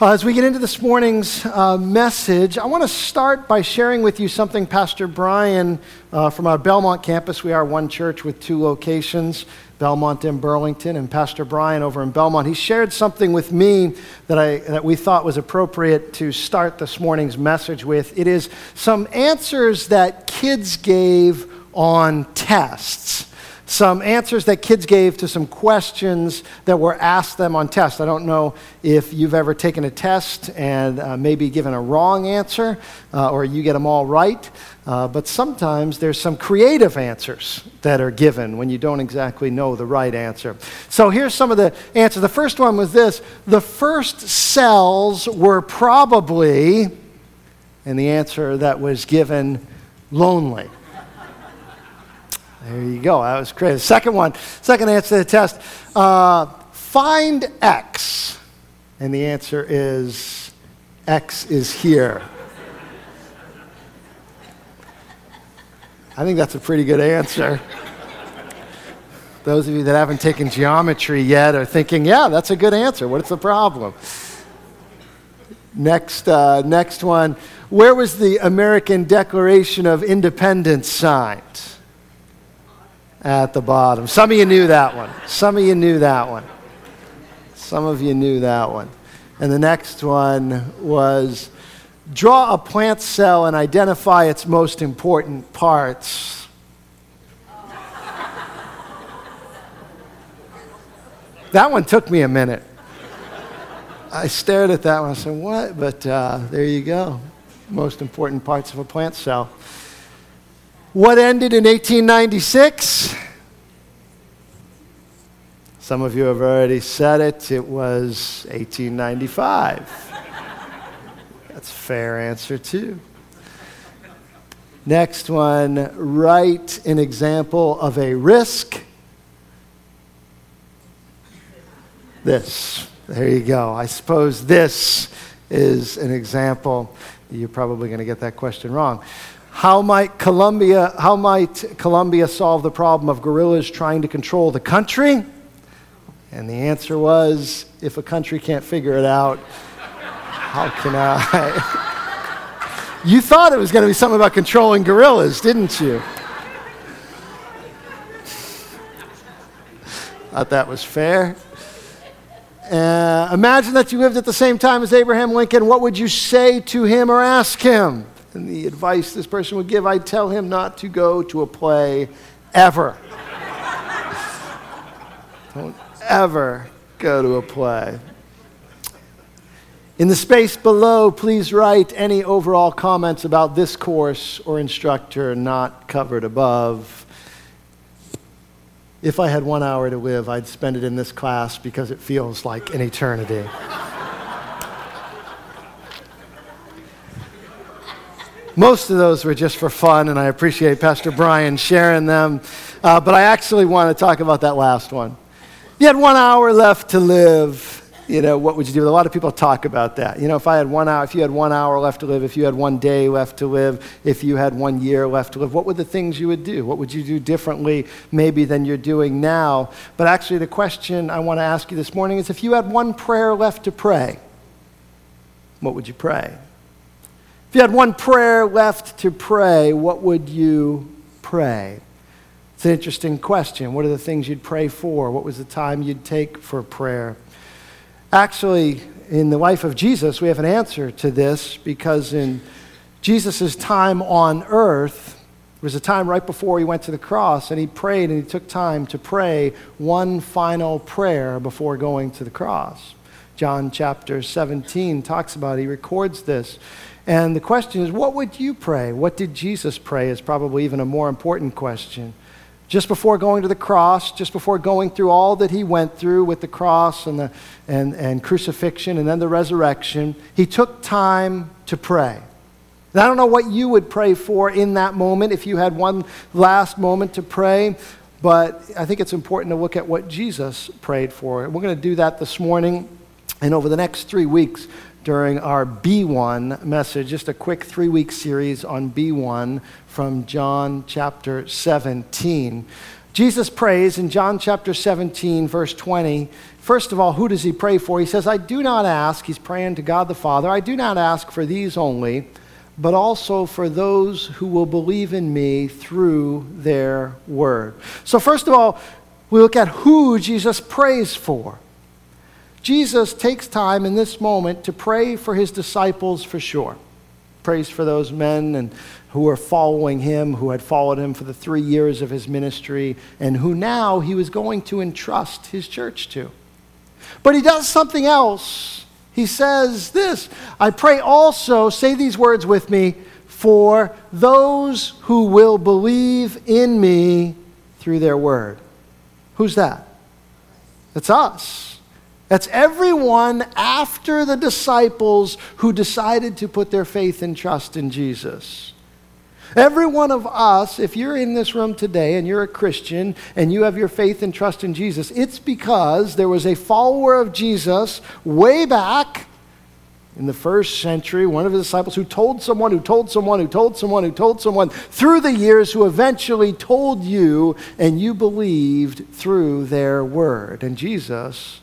Uh, as we get into this morning's uh, message, I want to start by sharing with you something Pastor Brian uh, from our Belmont campus. We are one church with two locations, Belmont and Burlington, and Pastor Brian over in Belmont. He shared something with me that, I, that we thought was appropriate to start this morning's message with. It is some answers that kids gave on tests some answers that kids gave to some questions that were asked them on tests. I don't know if you've ever taken a test and uh, maybe given a wrong answer uh, or you get them all right, uh, but sometimes there's some creative answers that are given when you don't exactly know the right answer. So here's some of the answers. The first one was this the first cells were probably, and the answer that was given, lonely. There you go. That was great. Second one, second answer to the test. Uh, find X. And the answer is X is here. I think that's a pretty good answer. Those of you that haven't taken geometry yet are thinking, yeah, that's a good answer. What's the problem? Next, uh, next one. Where was the American Declaration of Independence signed? At the bottom. Some of you knew that one. Some of you knew that one. Some of you knew that one. And the next one was draw a plant cell and identify its most important parts. that one took me a minute. I stared at that one. I said, What? But uh, there you go. Most important parts of a plant cell. What ended in 1896? Some of you have already said it. It was 1895. That's a fair answer, too. Next one write an example of a risk. This. There you go. I suppose this is an example. You're probably going to get that question wrong. How might Colombia, how might Colombia solve the problem of guerrillas trying to control the country? And the answer was if a country can't figure it out, how can I? you thought it was going to be something about controlling guerrillas, didn't you? Thought that was fair. Uh, imagine that you lived at the same time as Abraham Lincoln. What would you say to him or ask him? And the advice this person would give, I'd tell him not to go to a play ever. Don't ever go to a play. In the space below, please write any overall comments about this course or instructor not covered above. If I had one hour to live, I'd spend it in this class because it feels like an eternity. Most of those were just for fun, and I appreciate Pastor Brian sharing them. Uh, but I actually want to talk about that last one. You had one hour left to live, you know, what would you do? A lot of people talk about that. You know, if I had one hour, if you had one hour left to live, if you had one day left to live, if you had one year left to live, what were the things you would do? What would you do differently maybe than you're doing now? But actually, the question I want to ask you this morning is if you had one prayer left to pray, what would you pray? If you had one prayer left to pray, what would you pray? It's an interesting question. What are the things you'd pray for? What was the time you'd take for prayer? Actually, in the life of Jesus, we have an answer to this because in Jesus' time on earth, there was a time right before he went to the cross, and he prayed and he took time to pray one final prayer before going to the cross. John chapter 17 talks about it. He records this. And the question is, what would you pray? What did Jesus pray? Is probably even a more important question. Just before going to the cross, just before going through all that he went through with the cross and, the, and, and crucifixion and then the resurrection, he took time to pray. And I don't know what you would pray for in that moment if you had one last moment to pray, but I think it's important to look at what Jesus prayed for. And we're going to do that this morning. And over the next three weeks, during our Be One message, just a quick three week series on Be One from John chapter 17. Jesus prays in John chapter 17, verse 20 First of all, who does he pray for? He says, I do not ask, he's praying to God the Father, I do not ask for these only, but also for those who will believe in me through their word. So, first of all, we look at who Jesus prays for. Jesus takes time in this moment to pray for his disciples for sure. Prays for those men and who were following him, who had followed him for the three years of his ministry, and who now he was going to entrust his church to. But he does something else. He says this I pray also, say these words with me, for those who will believe in me through their word. Who's that? That's us. That's everyone after the disciples who decided to put their faith and trust in Jesus. Every one of us, if you're in this room today and you're a Christian and you have your faith and trust in Jesus, it's because there was a follower of Jesus way back in the first century, one of his disciples who told someone, who told someone, who told someone, who told someone through the years, who eventually told you, and you believed through their word. And Jesus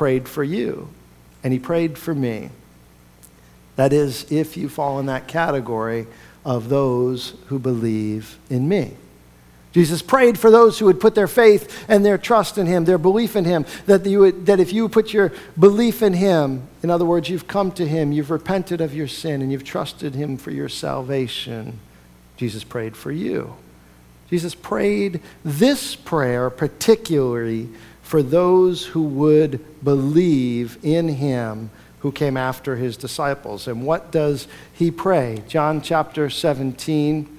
prayed for you, and he prayed for me. That is, if you fall in that category of those who believe in me. Jesus prayed for those who would put their faith and their trust in him, their belief in him, that, you would, that if you put your belief in him, in other words, you've come to him, you've repented of your sin, and you've trusted him for your salvation, Jesus prayed for you. Jesus prayed this prayer particularly for those who would believe in him who came after his disciples. And what does he pray? John chapter 17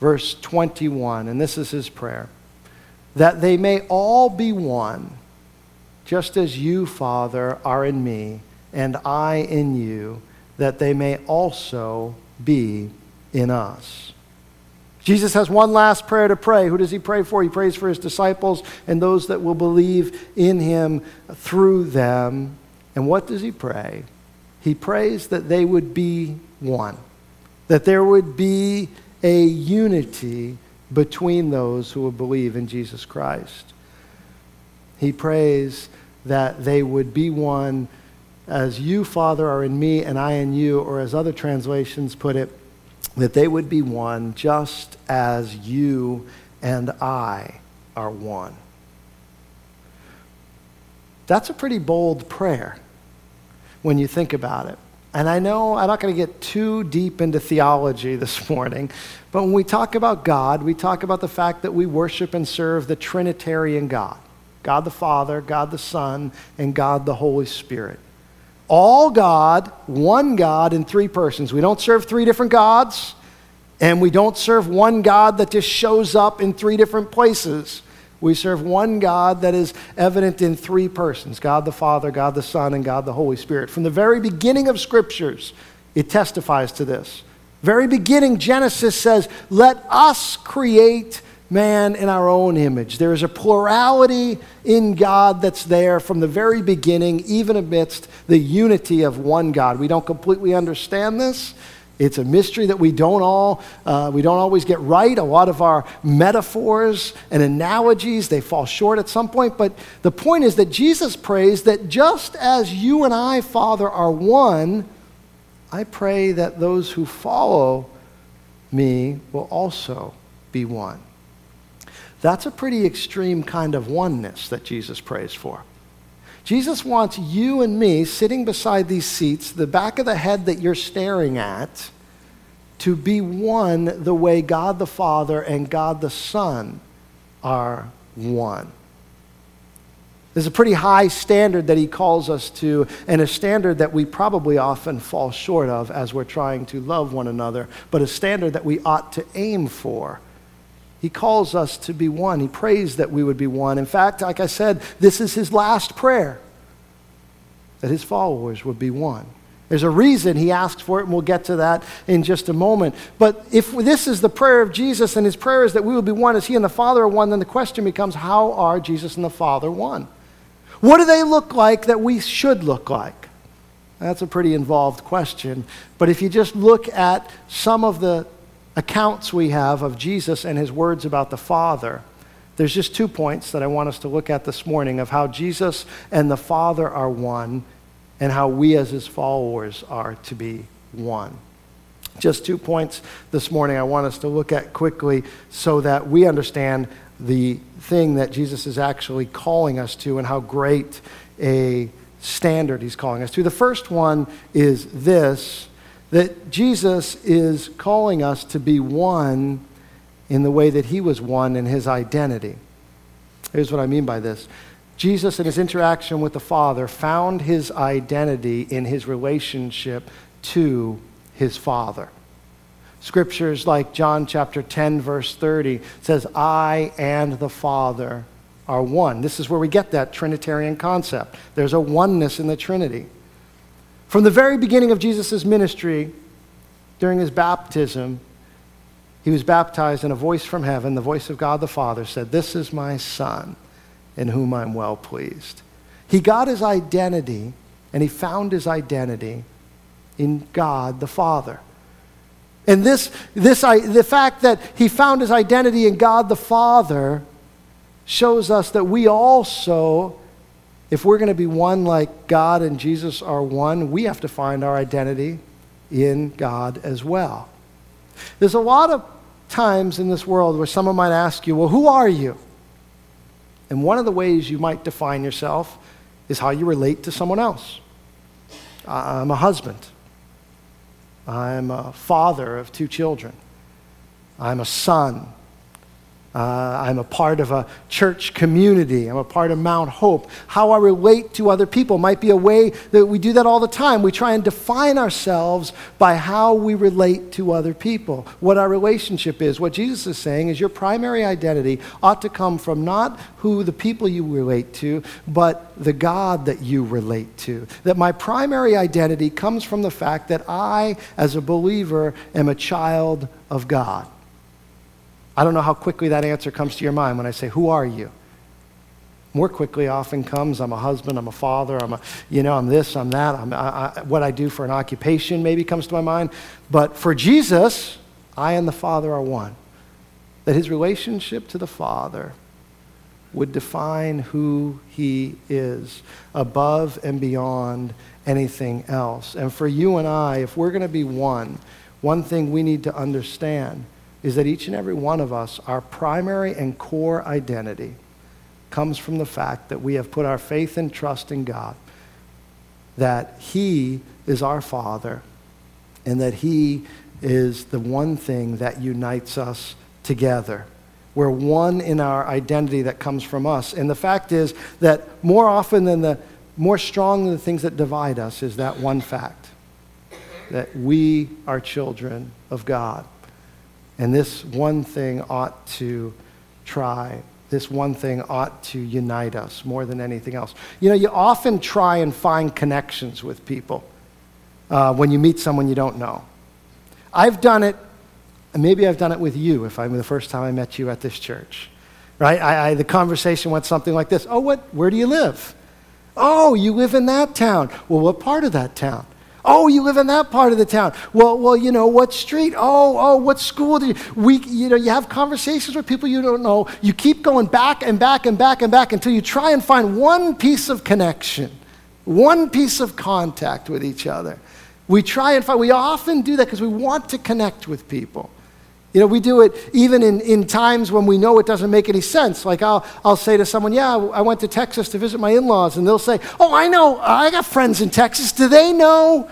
verse 21, and this is his prayer that they may all be one, just as you, Father, are in me, and I in you, that they may also be in us. Jesus has one last prayer to pray. Who does he pray for? He prays for his disciples and those that will believe in him through them. And what does he pray? He prays that they would be one, that there would be a unity between those who will believe in Jesus Christ. He prays that they would be one as you, Father, are in me and I in you, or as other translations put it, that they would be one just as you and I are one. That's a pretty bold prayer when you think about it. And I know I'm not going to get too deep into theology this morning, but when we talk about God, we talk about the fact that we worship and serve the Trinitarian God God the Father, God the Son, and God the Holy Spirit. All God, one God in three persons. We don't serve three different gods, and we don't serve one God that just shows up in three different places. We serve one God that is evident in three persons God the Father, God the Son, and God the Holy Spirit. From the very beginning of Scriptures, it testifies to this. Very beginning, Genesis says, Let us create man in our own image. There is a plurality in God that's there from the very beginning, even amidst the unity of one God. We don't completely understand this. It's a mystery that we don't all uh, we don't always get right. A lot of our metaphors and analogies they fall short at some point. But the point is that Jesus prays that just as you and I, Father, are one, I pray that those who follow me will also be one. That's a pretty extreme kind of oneness that Jesus prays for. Jesus wants you and me sitting beside these seats, the back of the head that you're staring at, to be one the way God the Father and God the Son are one. There's a pretty high standard that he calls us to, and a standard that we probably often fall short of as we're trying to love one another, but a standard that we ought to aim for. He calls us to be one. He prays that we would be one. In fact, like I said, this is his last prayer that his followers would be one. There's a reason he asked for it, and we'll get to that in just a moment. But if this is the prayer of Jesus, and his prayer is that we will be one as he and the Father are one, then the question becomes how are Jesus and the Father one? What do they look like that we should look like? That's a pretty involved question. But if you just look at some of the accounts we have of Jesus and his words about the Father, There's just two points that I want us to look at this morning of how Jesus and the Father are one and how we as his followers are to be one. Just two points this morning I want us to look at quickly so that we understand the thing that Jesus is actually calling us to and how great a standard he's calling us to. The first one is this that Jesus is calling us to be one in the way that he was one in his identity. Here's what I mean by this Jesus, in his interaction with the Father, found his identity in his relationship to his Father. Scriptures like John chapter 10, verse 30 says, I and the Father are one. This is where we get that Trinitarian concept. There's a oneness in the Trinity. From the very beginning of Jesus' ministry, during his baptism, he was baptized, and a voice from heaven, the voice of God the Father, said, This is my Son, in whom I'm well pleased. He got his identity, and he found his identity in God the Father. And this, this, the fact that he found his identity in God the Father shows us that we also, if we're going to be one like God and Jesus are one, we have to find our identity in God as well. There's a lot of times in this world where someone might ask you, Well, who are you? And one of the ways you might define yourself is how you relate to someone else. I'm a husband. I'm a father of two children. I'm a son. Uh, I'm a part of a church community. I'm a part of Mount Hope. How I relate to other people might be a way that we do that all the time. We try and define ourselves by how we relate to other people, what our relationship is. What Jesus is saying is your primary identity ought to come from not who the people you relate to, but the God that you relate to. That my primary identity comes from the fact that I, as a believer, am a child of God. I don't know how quickly that answer comes to your mind when I say, Who are you? More quickly often comes, I'm a husband, I'm a father, I'm a, you know, I'm this, I'm that, I'm, I, I, what I do for an occupation maybe comes to my mind. But for Jesus, I and the Father are one. That his relationship to the Father would define who he is above and beyond anything else. And for you and I, if we're going to be one, one thing we need to understand is that each and every one of us, our primary and core identity comes from the fact that we have put our faith and trust in God, that He is our Father, and that He is the one thing that unites us together. We're one in our identity that comes from us. And the fact is that more often than the more strong than the things that divide us is that one fact that we are children of God. And this one thing ought to try, this one thing ought to unite us more than anything else. You know, you often try and find connections with people uh, when you meet someone you don't know. I've done it, maybe I've done it with you if I'm the first time I met you at this church. Right? I, I, the conversation went something like this Oh, what, where do you live? Oh, you live in that town. Well, what part of that town? Oh, you live in that part of the town. Well, well, you know, what street? Oh, oh, what school do you? We, you know, you have conversations with people you don't know. You keep going back and back and back and back until you try and find one piece of connection, one piece of contact with each other. We try and find, we often do that because we want to connect with people. You know, we do it even in, in times when we know it doesn't make any sense. Like I'll, I'll say to someone, Yeah, I went to Texas to visit my in laws. And they'll say, Oh, I know, I got friends in Texas. Do they know?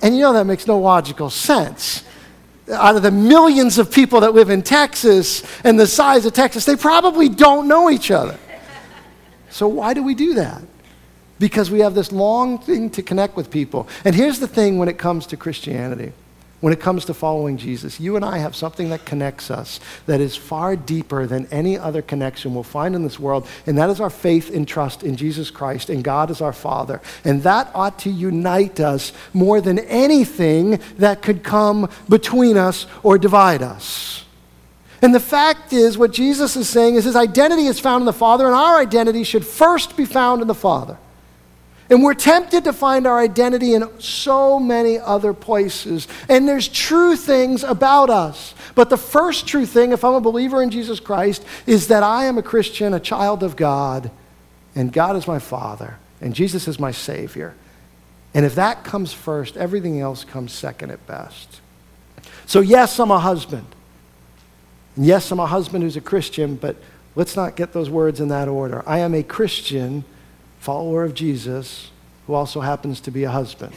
and you know that makes no logical sense. Out of the millions of people that live in Texas and the size of Texas, they probably don't know each other. So why do we do that? Because we have this long thing to connect with people. And here's the thing when it comes to Christianity when it comes to following Jesus. You and I have something that connects us that is far deeper than any other connection we'll find in this world, and that is our faith and trust in Jesus Christ and God as our Father. And that ought to unite us more than anything that could come between us or divide us. And the fact is, what Jesus is saying is his identity is found in the Father, and our identity should first be found in the Father. And we're tempted to find our identity in so many other places. And there's true things about us. But the first true thing, if I'm a believer in Jesus Christ, is that I am a Christian, a child of God, and God is my Father, and Jesus is my Savior. And if that comes first, everything else comes second at best. So, yes, I'm a husband. Yes, I'm a husband who's a Christian, but let's not get those words in that order. I am a Christian, follower of Jesus, who also happens to be a husband.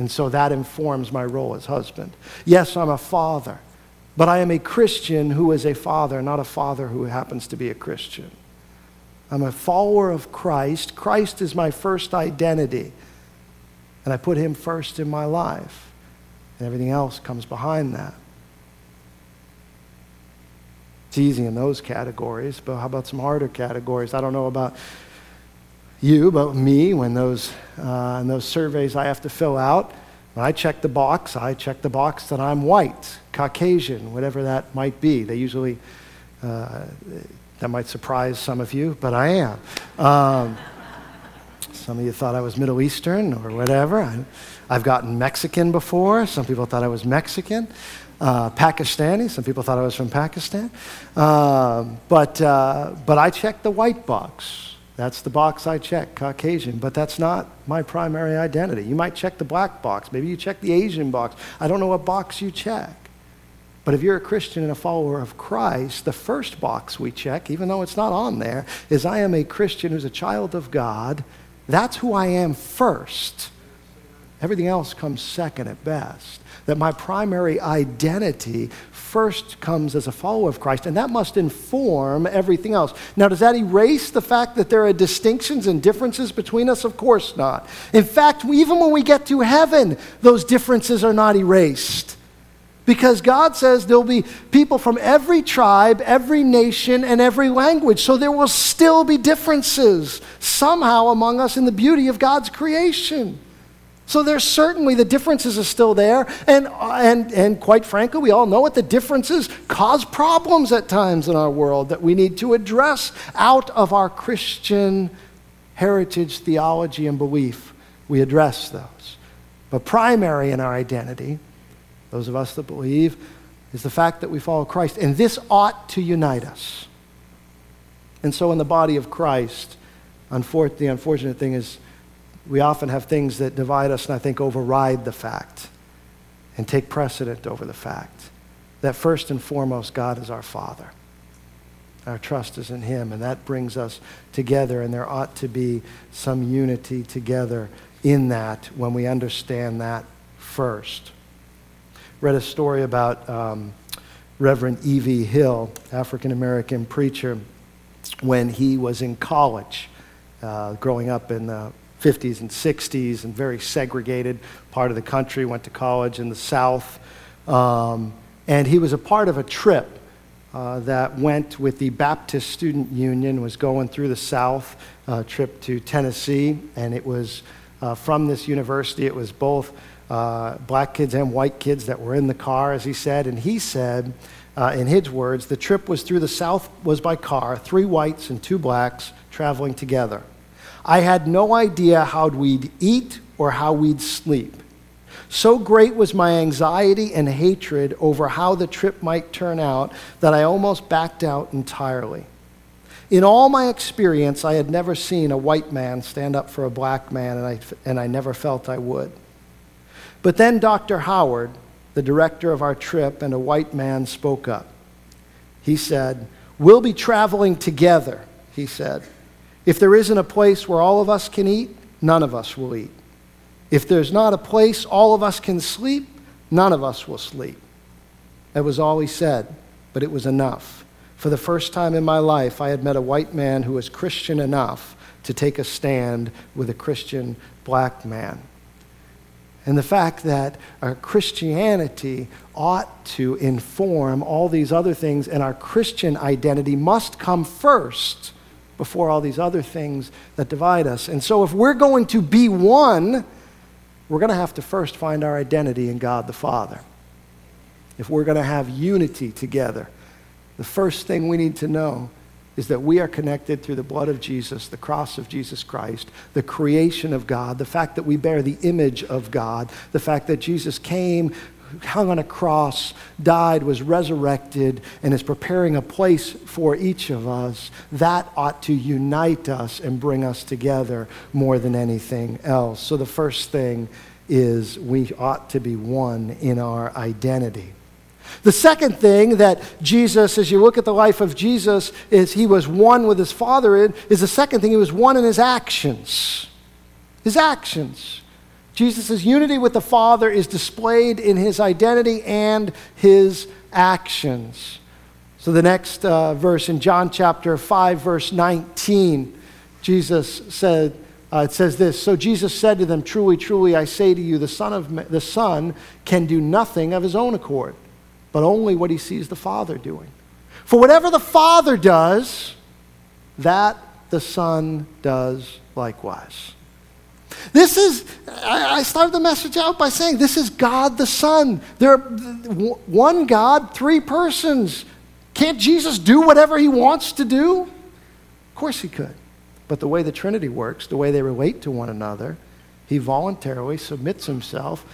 And so that informs my role as husband. Yes, I'm a father, but I am a Christian who is a father, not a father who happens to be a Christian. I'm a follower of Christ. Christ is my first identity. And I put him first in my life. And everything else comes behind that. It's easy in those categories, but how about some harder categories? I don't know about you, but me, when those, uh, in those surveys I have to fill out, when I check the box, I check the box that I'm white, Caucasian, whatever that might be. They usually, uh, that might surprise some of you, but I am. Um, some of you thought I was Middle Eastern or whatever. I, have gotten Mexican before. Some people thought I was Mexican. Uh, Pakistani. Some people thought I was from Pakistan. Uh, but, but I checked the white box. That's the box I check, Caucasian. But that's not my primary identity. You might check the black box. Maybe you check the Asian box. I don't know what box you check. But if you're a Christian and a follower of Christ, the first box we check, even though it's not on there, is I am a Christian who's a child of God. That's who I am first. Everything else comes second at best. That my primary identity first comes as a follower of Christ, and that must inform everything else. Now, does that erase the fact that there are distinctions and differences between us? Of course not. In fact, even when we get to heaven, those differences are not erased. Because God says there'll be people from every tribe, every nation, and every language. So there will still be differences somehow among us in the beauty of God's creation. So there's certainly the differences are still there. And, and, and quite frankly, we all know what the differences cause problems at times in our world that we need to address out of our Christian heritage, theology, and belief. We address those. But primary in our identity those of us that believe, is the fact that we follow Christ. And this ought to unite us. And so, in the body of Christ, the unfortunate thing is we often have things that divide us and I think override the fact and take precedent over the fact that first and foremost, God is our Father. Our trust is in Him, and that brings us together, and there ought to be some unity together in that when we understand that first read a story about um, Reverend E.V. Hill, African American preacher, when he was in college, uh, growing up in the 50s and 60s and very segregated part of the country, went to college in the South. Um, and he was a part of a trip uh, that went with the Baptist Student Union, was going through the South, uh, trip to Tennessee, and it was uh, from this university. It was both uh, black kids and white kids that were in the car, as he said. And he said, uh, in his words, the trip was through the South was by car, three whites and two blacks traveling together. I had no idea how we'd eat or how we'd sleep. So great was my anxiety and hatred over how the trip might turn out that I almost backed out entirely. In all my experience, I had never seen a white man stand up for a black man, and I, and I never felt I would. But then Dr. Howard, the director of our trip, and a white man spoke up. He said, We'll be traveling together, he said. If there isn't a place where all of us can eat, none of us will eat. If there's not a place all of us can sleep, none of us will sleep. That was all he said, but it was enough. For the first time in my life, I had met a white man who was Christian enough to take a stand with a Christian black man and the fact that our Christianity ought to inform all these other things, and our Christian identity must come first before all these other things that divide us. And so, if we're going to be one, we're going to have to first find our identity in God the Father. If we're going to have unity together, the first thing we need to know is that we are connected through the blood of Jesus, the cross of Jesus Christ, the creation of God, the fact that we bear the image of God, the fact that Jesus came hung on a cross, died, was resurrected, and is preparing a place for each of us, that ought to unite us and bring us together more than anything else. So the first thing is we ought to be one in our identity. The second thing that Jesus, as you look at the life of Jesus, is he was one with his Father in, is the second thing, he was one in his actions. His actions. Jesus' unity with the Father is displayed in his identity and his actions. So the next uh, verse in John chapter 5, verse 19, Jesus said, uh, it says this So Jesus said to them, Truly, truly, I say to you, the Son, of, the son can do nothing of his own accord but only what he sees the Father doing. For whatever the Father does, that the Son does likewise. This is, I started the message out by saying this is God the Son. There are one God, three persons. Can't Jesus do whatever he wants to do? Of course he could. But the way the Trinity works, the way they relate to one another, he voluntarily submits himself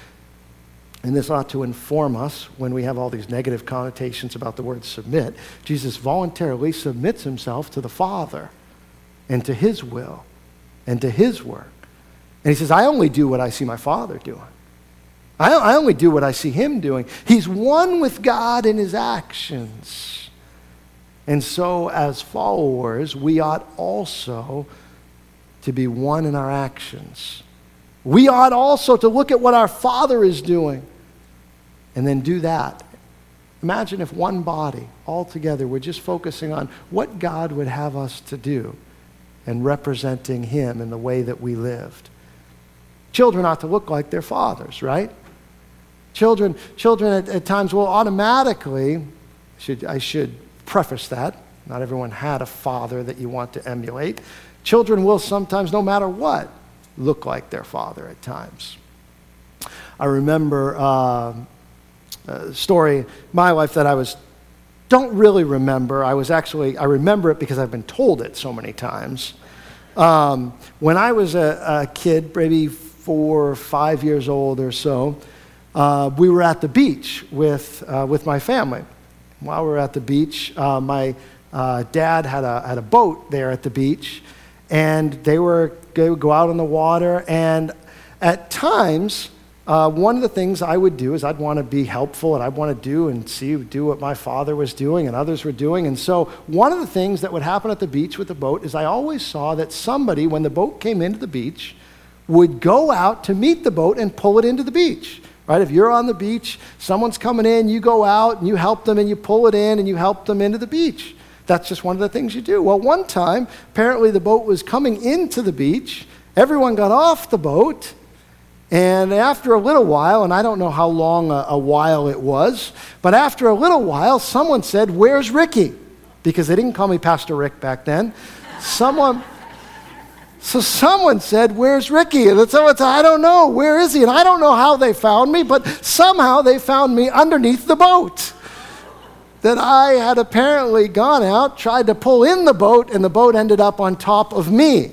and this ought to inform us when we have all these negative connotations about the word submit. Jesus voluntarily submits himself to the Father and to his will and to his work. And he says, I only do what I see my Father doing. I, I only do what I see him doing. He's one with God in his actions. And so, as followers, we ought also to be one in our actions. We ought also to look at what our Father is doing and then do that. Imagine if one body, all together, we're just focusing on what God would have us to do and representing Him in the way that we lived. Children ought to look like their fathers, right? Children, children at, at times will automatically, should, I should preface that, not everyone had a father that you want to emulate. Children will sometimes, no matter what, look like their father at times. I remember uh, uh, story my life that I was don't really remember. I was actually I remember it because I've been told it so many times. Um, when I was a, a, kid, maybe four or five years old or so, uh, we were at the beach with uh, with my family. While we were at the beach, uh, my uh, dad had a had a boat there at the beach, and they were they would go out on the water, and at times uh, one of the things I would do is I'd want to be helpful and I'd want to do and see, do what my father was doing and others were doing. And so, one of the things that would happen at the beach with the boat is I always saw that somebody, when the boat came into the beach, would go out to meet the boat and pull it into the beach. Right? If you're on the beach, someone's coming in, you go out and you help them and you pull it in and you help them into the beach. That's just one of the things you do. Well, one time, apparently the boat was coming into the beach. Everyone got off the boat and after a little while, and I don't know how long a, a, while it was, but after a little while, someone said, Where's Ricky? Because they didn't call me Pastor Rick back then. Someone, so someone said, Where's Ricky? And someone said, I don't know. Where is he? And I don't know how they found me, but somehow they found me underneath the boat. That I had apparently gone out, tried to pull in the boat, and the boat ended up on top of me.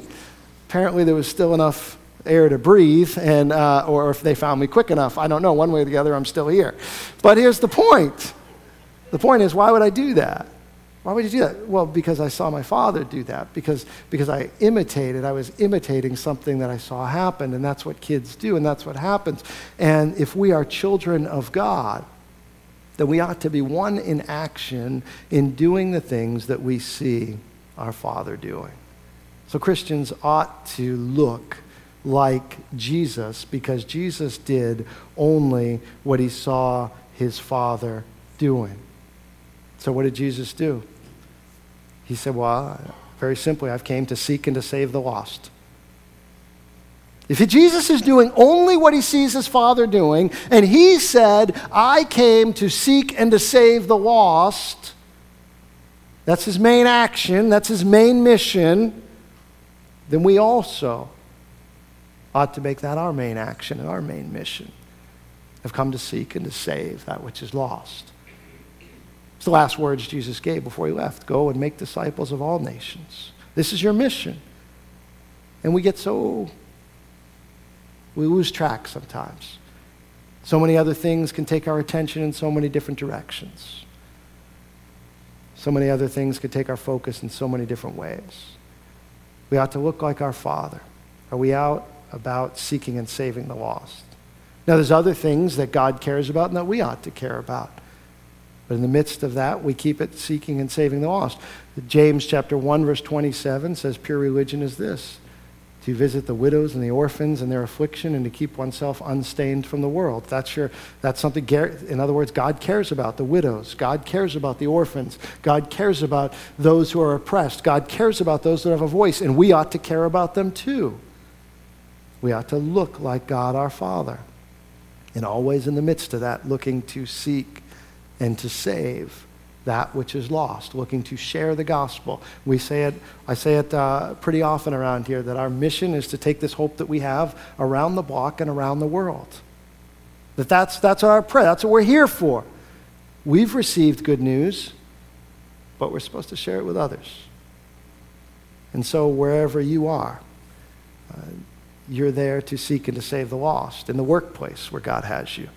Apparently, there was still enough air to breathe, and, uh, or if they found me quick enough. I don't know. One way or the other, I'm still here. But here's the point the point is, why would I do that? Why would you do that? Well, because I saw my father do that. Because, because I imitated. I was imitating something that I saw happen. And that's what kids do, and that's what happens. And if we are children of God, then we ought to be one in action in doing the things that we see our Father doing. So Christians ought to look like Jesus because Jesus did only what he saw his Father doing. So, what did Jesus do? He said, Well, very simply, I've came to seek and to save the lost. If Jesus is doing only what he sees his Father doing, and he said, I came to seek and to save the lost, that's his main action, that's his main mission, then we also ought to make that our main action and our main mission. Have come to seek and to save that which is lost. It's the last words Jesus gave before he left go and make disciples of all nations. This is your mission. And we get so, we lose track sometimes. So many other things can take our attention in so many different directions. So many other things could take our focus in so many different ways. We ought to look like our Father. Are we out about seeking and saving the lost? Now, there's other things that God cares about and that we ought to care about. But in the midst of that, we keep it seeking and saving the lost. James chapter 1, verse 27 says, Pure religion is this to visit the widows and the orphans in their affliction and to keep oneself unstained from the world. That's, your, that's something, in other words, God cares about the widows. God cares about the orphans. God cares about those who are oppressed. God cares about those that have a voice, and we ought to care about them too. We ought to look like God our Father. And always in the midst of that, looking to seek and to save that which is lost, looking to share the gospel. We say it, I say it uh, pretty often around here that our mission is to take this hope that we have around the block and around the world. That that's, that's our prayer. That's what we're here for. We've received good news, but we're supposed to share it with others. And so, wherever you are, uh, you're there to seek and to save the lost. In the workplace where God has you,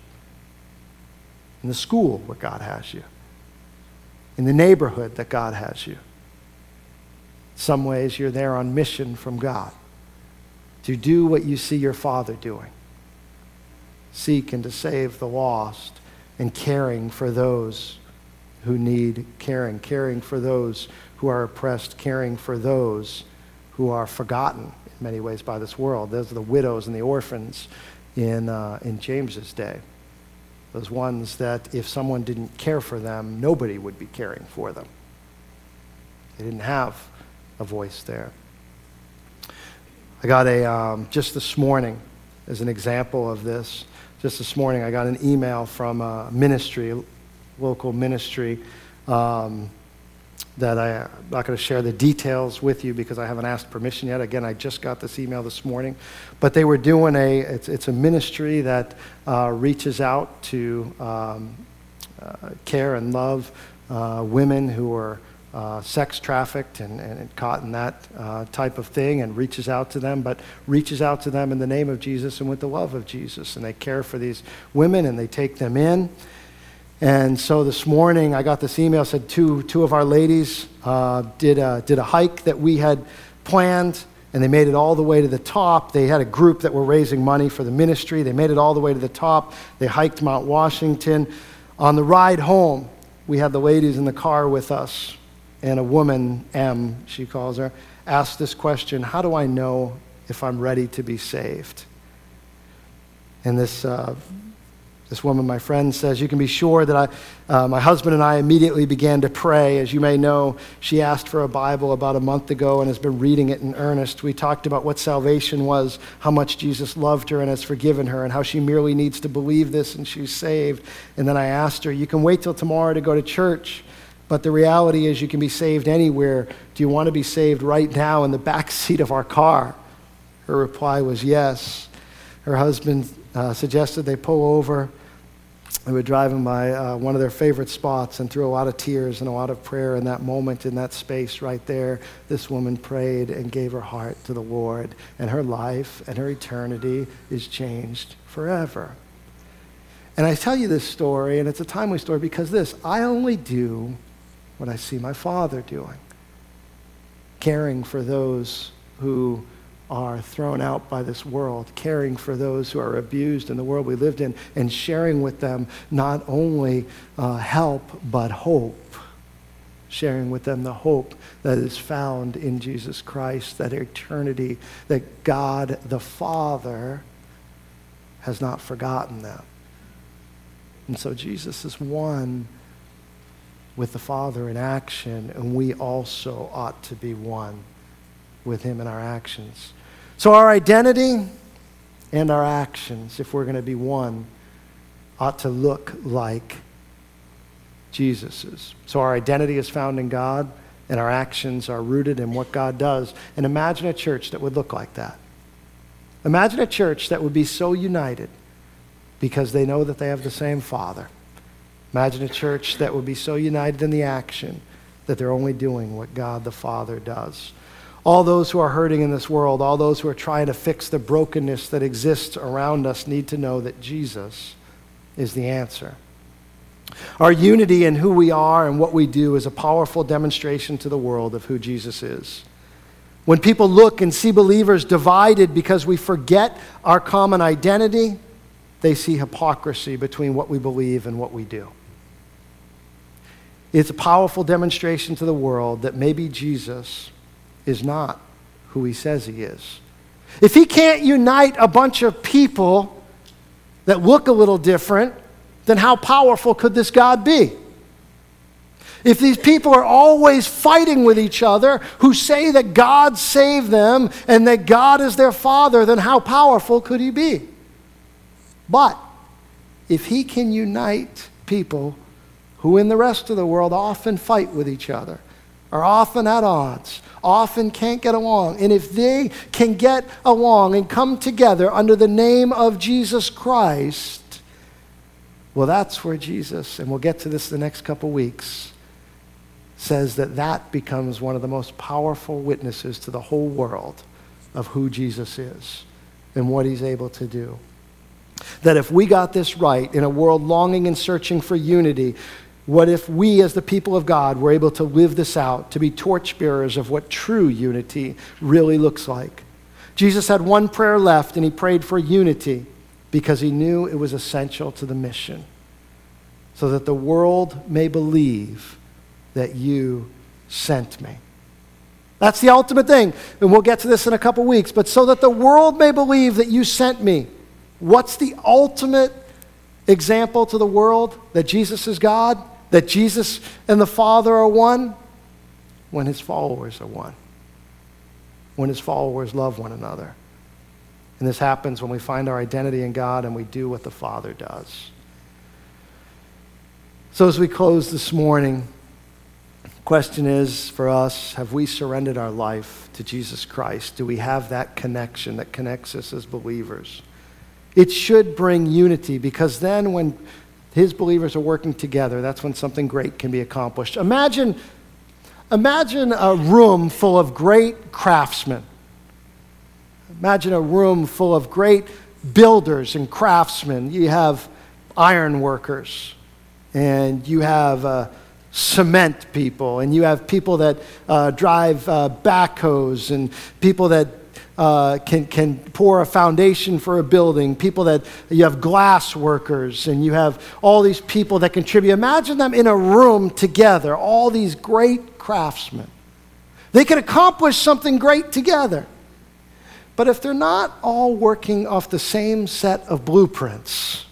in the school where God has you in the neighborhood that God has you. Some ways you're there on mission from God to do what you see your Father doing seek and to save the lost and caring for those who need caring, caring for those who are oppressed, caring for those who are forgotten in many ways by this world. Those are the widows and the orphans in, uh, in James's day. Those ones that if someone didn't care for them, nobody would be caring for them. They didn't have a voice there. I got a, um, just this morning, as an example of this, just this morning, I got an email from a ministry, local ministry, um, that I, am not going to share the details with you because I haven't asked permission yet. Again, I just got this email this morning. But they were doing a, it's, it's a ministry that uh, reaches out to um, uh, care and love uh, women who are uh, sex trafficked and, and caught in that uh, type of thing and reaches out to them, but reaches out to them in the name of Jesus and with the love of Jesus. And they care for these women and they take them in. And so this morning I got this email said two, two of our ladies uh, did, a, did a hike that we had planned and they made it all the way to the top. They had a group that were raising money for the ministry. They made it all the way to the top. They hiked Mount Washington. On the ride home, we had the ladies in the car with us, and a woman, M, she calls her, asked this question How do I know if I'm ready to be saved? And this uh, this woman, my friend, says, You can be sure that I, uh, my husband and I immediately began to pray. As you may know, she asked for a Bible about a month ago and has been reading it in earnest. We talked about what salvation was, how much Jesus loved her and has forgiven her, and how she merely needs to believe this and she's saved. And then I asked her, You can wait till tomorrow to go to church, but the reality is you can be saved anywhere. Do you want to be saved right now in the back seat of our car? Her reply was yes. Her husband uh, suggested they pull over. They were driving by uh, one of their favorite spots and through a lot of tears and a lot of prayer in that moment, in that space right there, this woman prayed and gave her heart to the Lord, and her life and her eternity is changed forever. And I tell you this story, and it's a timely story because this I only do what I see my Father doing, caring for those who are thrown out by this world, caring for those who are abused in the world we lived in, and sharing with them not only uh, help, but hope. Sharing with them the hope that is found in Jesus Christ, that eternity, that God the Father has not forgotten them. And so Jesus is one with the Father in action, and we also ought to be one with him in our actions. So, our identity and our actions, if we're going to be one, ought to look like Jesus's. So, our identity is found in God, and our actions are rooted in what God does. And imagine a church that would look like that. Imagine a church that would be so united because they know that they have the same Father. Imagine a church that would be so united in the action that they're only doing what God the Father does all those who are hurting in this world, all those who are trying to fix the brokenness that exists around us, need to know that Jesus is the answer. Our unity in who we are and what we do is a powerful demonstration to the world of who Jesus is. When people look and see believers divided because we forget our common identity, they see hypocrisy between what we believe and what we do. It's a powerful demonstration to the world that maybe Jesus is not who he says he is. If he can't unite a bunch of people that look a little different, then how powerful could this God be? If these people are always fighting with each other who say that God saved them and that God is their father, then how powerful could he be? But if he can unite people who in the rest of the world often fight with each other, are often at odds, often can't get along. And if they can get along and come together under the name of Jesus Christ, well, that's where Jesus, and we'll get to this the next couple weeks, says that that becomes one of the most powerful witnesses to the whole world of who Jesus is and what he's able to do. That if we got this right in a world longing and searching for unity, what if we, as the people of God, were able to live this out, to be torchbearers of what true unity really looks like? Jesus had one prayer left, and he prayed for unity because he knew it was essential to the mission, so that the world may believe that you sent me. That's the ultimate thing. And we'll get to this in a couple weeks. But so that the world may believe that you sent me. What's the ultimate example to the world that Jesus is God? That Jesus and the Father are one? When his followers are one. When his followers love one another. And this happens when we find our identity in God and we do what the Father does. So, as we close this morning, question is for us have we surrendered our life to Jesus Christ? Do we have that connection that connects us as believers? It should bring unity because then when his believers are working together, that's when something great can be accomplished. Imagine, imagine a room full of great craftsmen. Imagine a room full of great builders and craftsmen. You have iron workers, and you have uh, cement people, and you have people that uh, drive uh, backhoes, and people that uh, can, can pour a foundation for a building, people that you have glass workers, and you have all these people that contribute. Imagine them in a room together, all these great craftsmen. They can accomplish something great together. But if they're not all working off the same set of blueprints,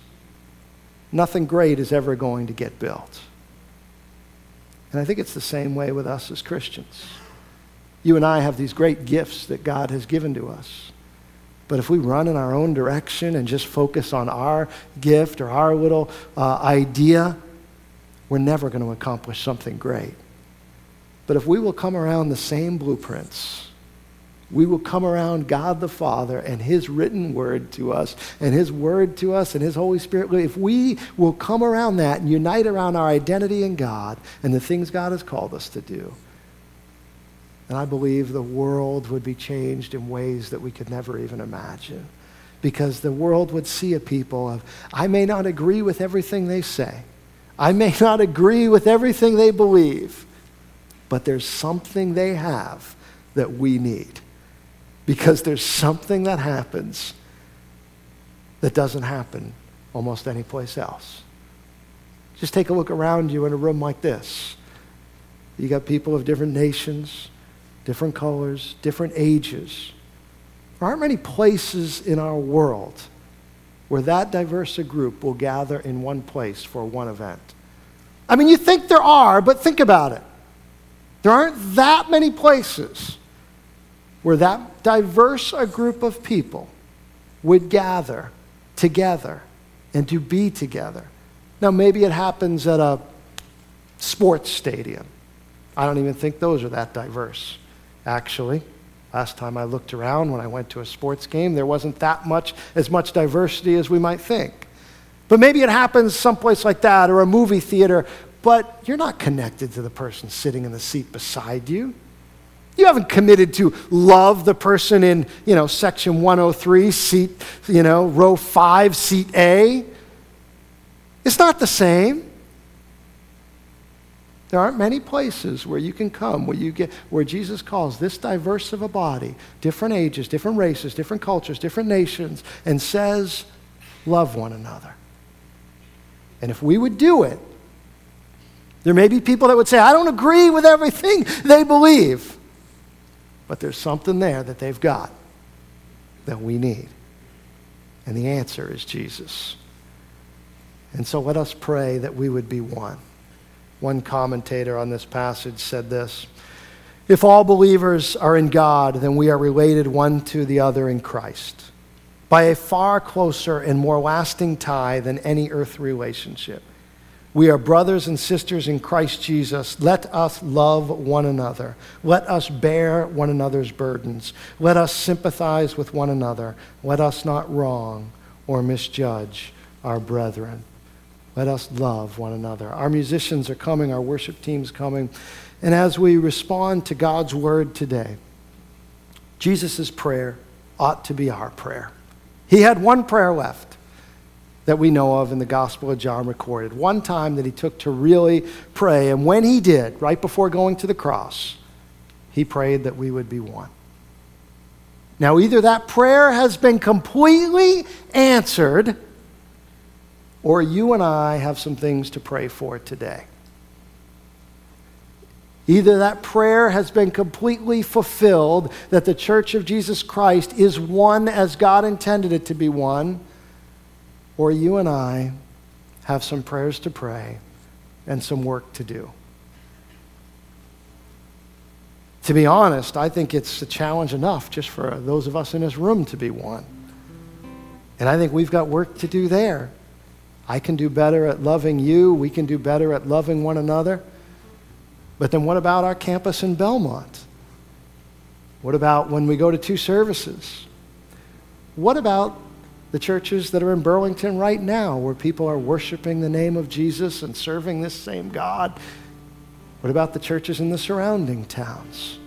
nothing great is ever going to get built. And I think it's the same way with us as Christians. You and I have these great gifts that God has given to us. But if we run in our own direction and just focus on our gift or our little uh, idea, we're never going to accomplish something great. But if we will come around the same blueprints, we will come around God the Father and His written word to us, and His word to us, and His Holy Spirit. If we will come around that and unite around our identity in God and the things God has called us to do, and I believe the world would be changed in ways that we could never even imagine. Because the world would see a people of, I may not agree with everything they say, I may not agree with everything they believe, but there's something they have that we need. Because there's something that happens that doesn't happen almost any place else. Just take a look around you in a room like this. You got people of different nations, different colors, different ages. There aren't many places in our world where that diverse a group will gather in one place for one event. I mean, you think there are, but think about it. There aren't that many places where that diverse a group of people would gather together and to be together. Now, maybe it happens at a sports stadium. I don't even think those are that diverse actually. Last time I looked around when I went to a sports game, there wasn't that much, as much diversity as we might think. But maybe it happens someplace like that or a movie theater, but you're not connected to the person sitting in the seat beside you. You haven't committed to love the person in, you know, section 103, seat, you know, row 5, seat A. It's not the same. There aren't many places where you can come where you get where Jesus calls this diverse of a body, different ages, different races, different cultures, different nations, and says, love one another. And if we would do it, there may be people that would say, I don't agree with everything they believe. But there's something there that they've got that we need. And the answer is Jesus. And so let us pray that we would be one. One commentator on this passage said this If all believers are in God, then we are related one to the other in Christ by a far closer and more lasting tie than any earth relationship. We are brothers and sisters in Christ Jesus. Let us love one another. Let us bear one another's burdens. Let us sympathize with one another. Let us not wrong or misjudge our brethren. Let us love one another. Our musicians are coming, our worship team's coming. And as we respond to God's word today, Jesus' prayer ought to be our prayer. He had one prayer left that we know of in the Gospel of John recorded. One time that he took to really pray. And when he did, right before going to the cross, he prayed that we would be one. Now, either that prayer has been completely answered or you and I have some things to pray for today. Either that prayer has been completely fulfilled, that the church of Jesus Christ is one as God intended it to be one, or you and I have some prayers to pray and some work to do. To be honest, I think it's a challenge enough just for those of us in this room to be one. And I think we've got work to do there. I can do better at loving you. We can do better at loving one another. But then what about our campus in Belmont? What about when we go to two services? What about the churches that are in Burlington right now where people are worshiping the name of Jesus and serving this same God? What about the churches in the surrounding towns?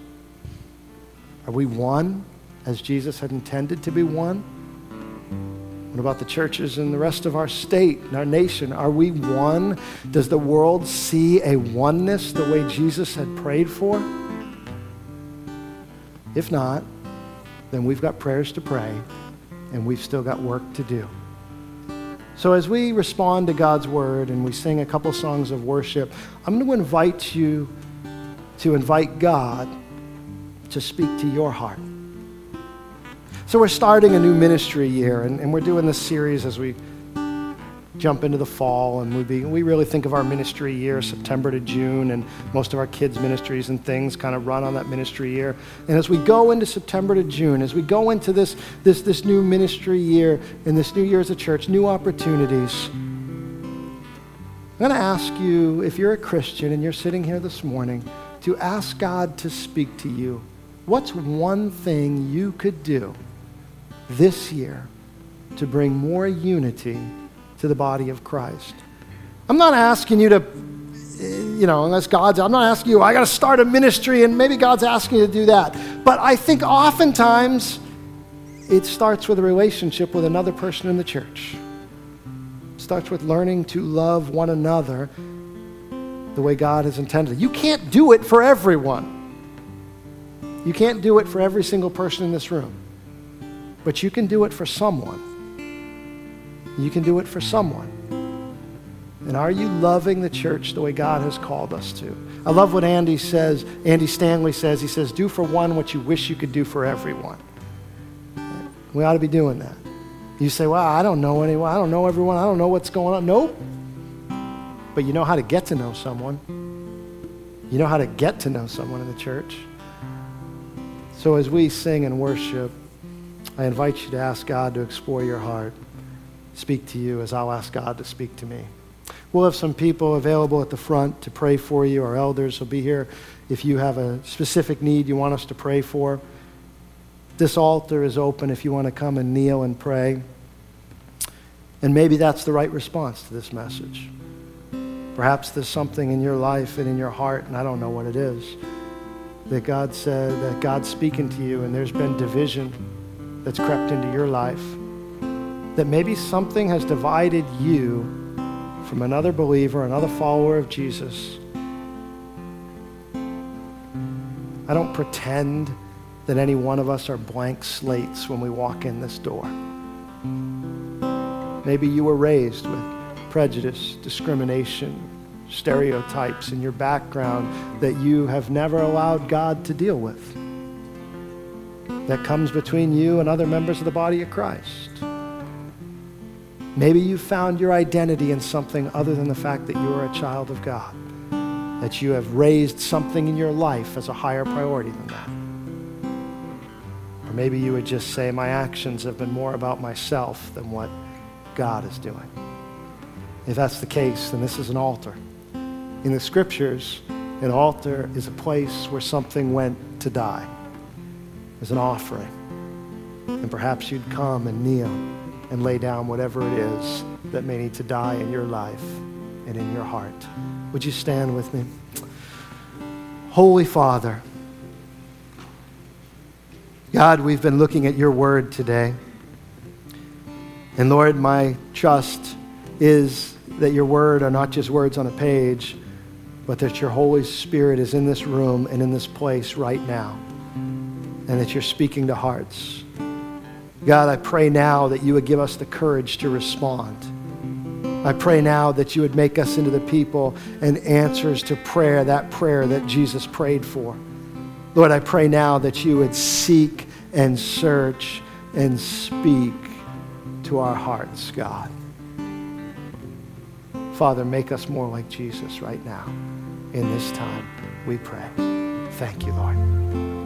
Are we one as Jesus had intended to be one? What about the churches in the rest of our state and our nation? Are we one? Does the world see a oneness the way Jesus had prayed for? If not, then we've got prayers to pray and we've still got work to do. So, as we respond to God's word and we sing a couple songs of worship, I'm going to invite you to invite God to speak to your heart. So we're starting a new ministry year, and, and we're doing this series as we jump into the fall, and we, be, we really think of our ministry year September to June, and most of our kids' ministries and things kind of run on that ministry year. And as we go into September to June, as we go into this, this, this new ministry year and this new year as a church, new opportunities, I'm going to ask you, if you're a Christian and you're sitting here this morning, to ask God to speak to you. What's one thing you could do? This year to bring more unity to the body of Christ. I'm not asking you to, you know, unless God's, I'm not asking you, I got to start a ministry, and maybe God's asking you to do that. But I think oftentimes it starts with a relationship with another person in the church. It starts with learning to love one another the way God has intended. You can't do it for everyone. You can't do it for every single person in this room. But you can do it for someone. You can do it for someone. And are you loving the church the way God has called us to? I love what Andy says, Andy Stanley says. He says, Do for one what you wish you could do for everyone. We ought to be doing that. You say, Well, I don't know anyone. I don't know everyone. I don't know what's going on. Nope. But you know how to get to know someone. You know how to get to know someone in the church. So as we sing and worship, I invite you to ask God to explore your heart, speak to you as I'll ask God to speak to me. We'll have some people available at the front to pray for you. Our elders will be here if you have a specific need you want us to pray for. This altar is open if you want to come and kneel and pray. And maybe that's the right response to this message. Perhaps there's something in your life and in your heart, and I don't know what it is, that God said, that God's speaking to you, and there's been division that's crept into your life. That maybe something has divided you from another believer, another follower of Jesus. I don't pretend that any one of us are blank slates when we walk in this door. Maybe you were raised with prejudice, discrimination, stereotypes in your background that you have never allowed God to deal with. That comes between you and other members of the body of Christ. Maybe you found your identity in something other than the fact that you are a child of God, that you have raised something in your life as a higher priority than that. Or maybe you would just say, My actions have been more about myself than what God is doing. If that's the case, then this is an altar. In the scriptures, an altar is a place where something went to die, as an offering. And perhaps you'd come and kneel and lay down whatever it is that may need to die in your life and in your heart. Would you stand with me? Holy Father, God, we've been looking at your word today. And Lord, my trust is that your word are not just words on a page, but that your Holy Spirit is in this room and in this place right now, and that you're speaking to hearts. God, I pray now that you would give us the courage to respond. I pray now that you would make us into the people and answers to prayer, that prayer that Jesus prayed for. Lord, I pray now that you would seek and search and speak to our hearts, God. Father, make us more like Jesus right now in this time, we pray. Thank you, Lord.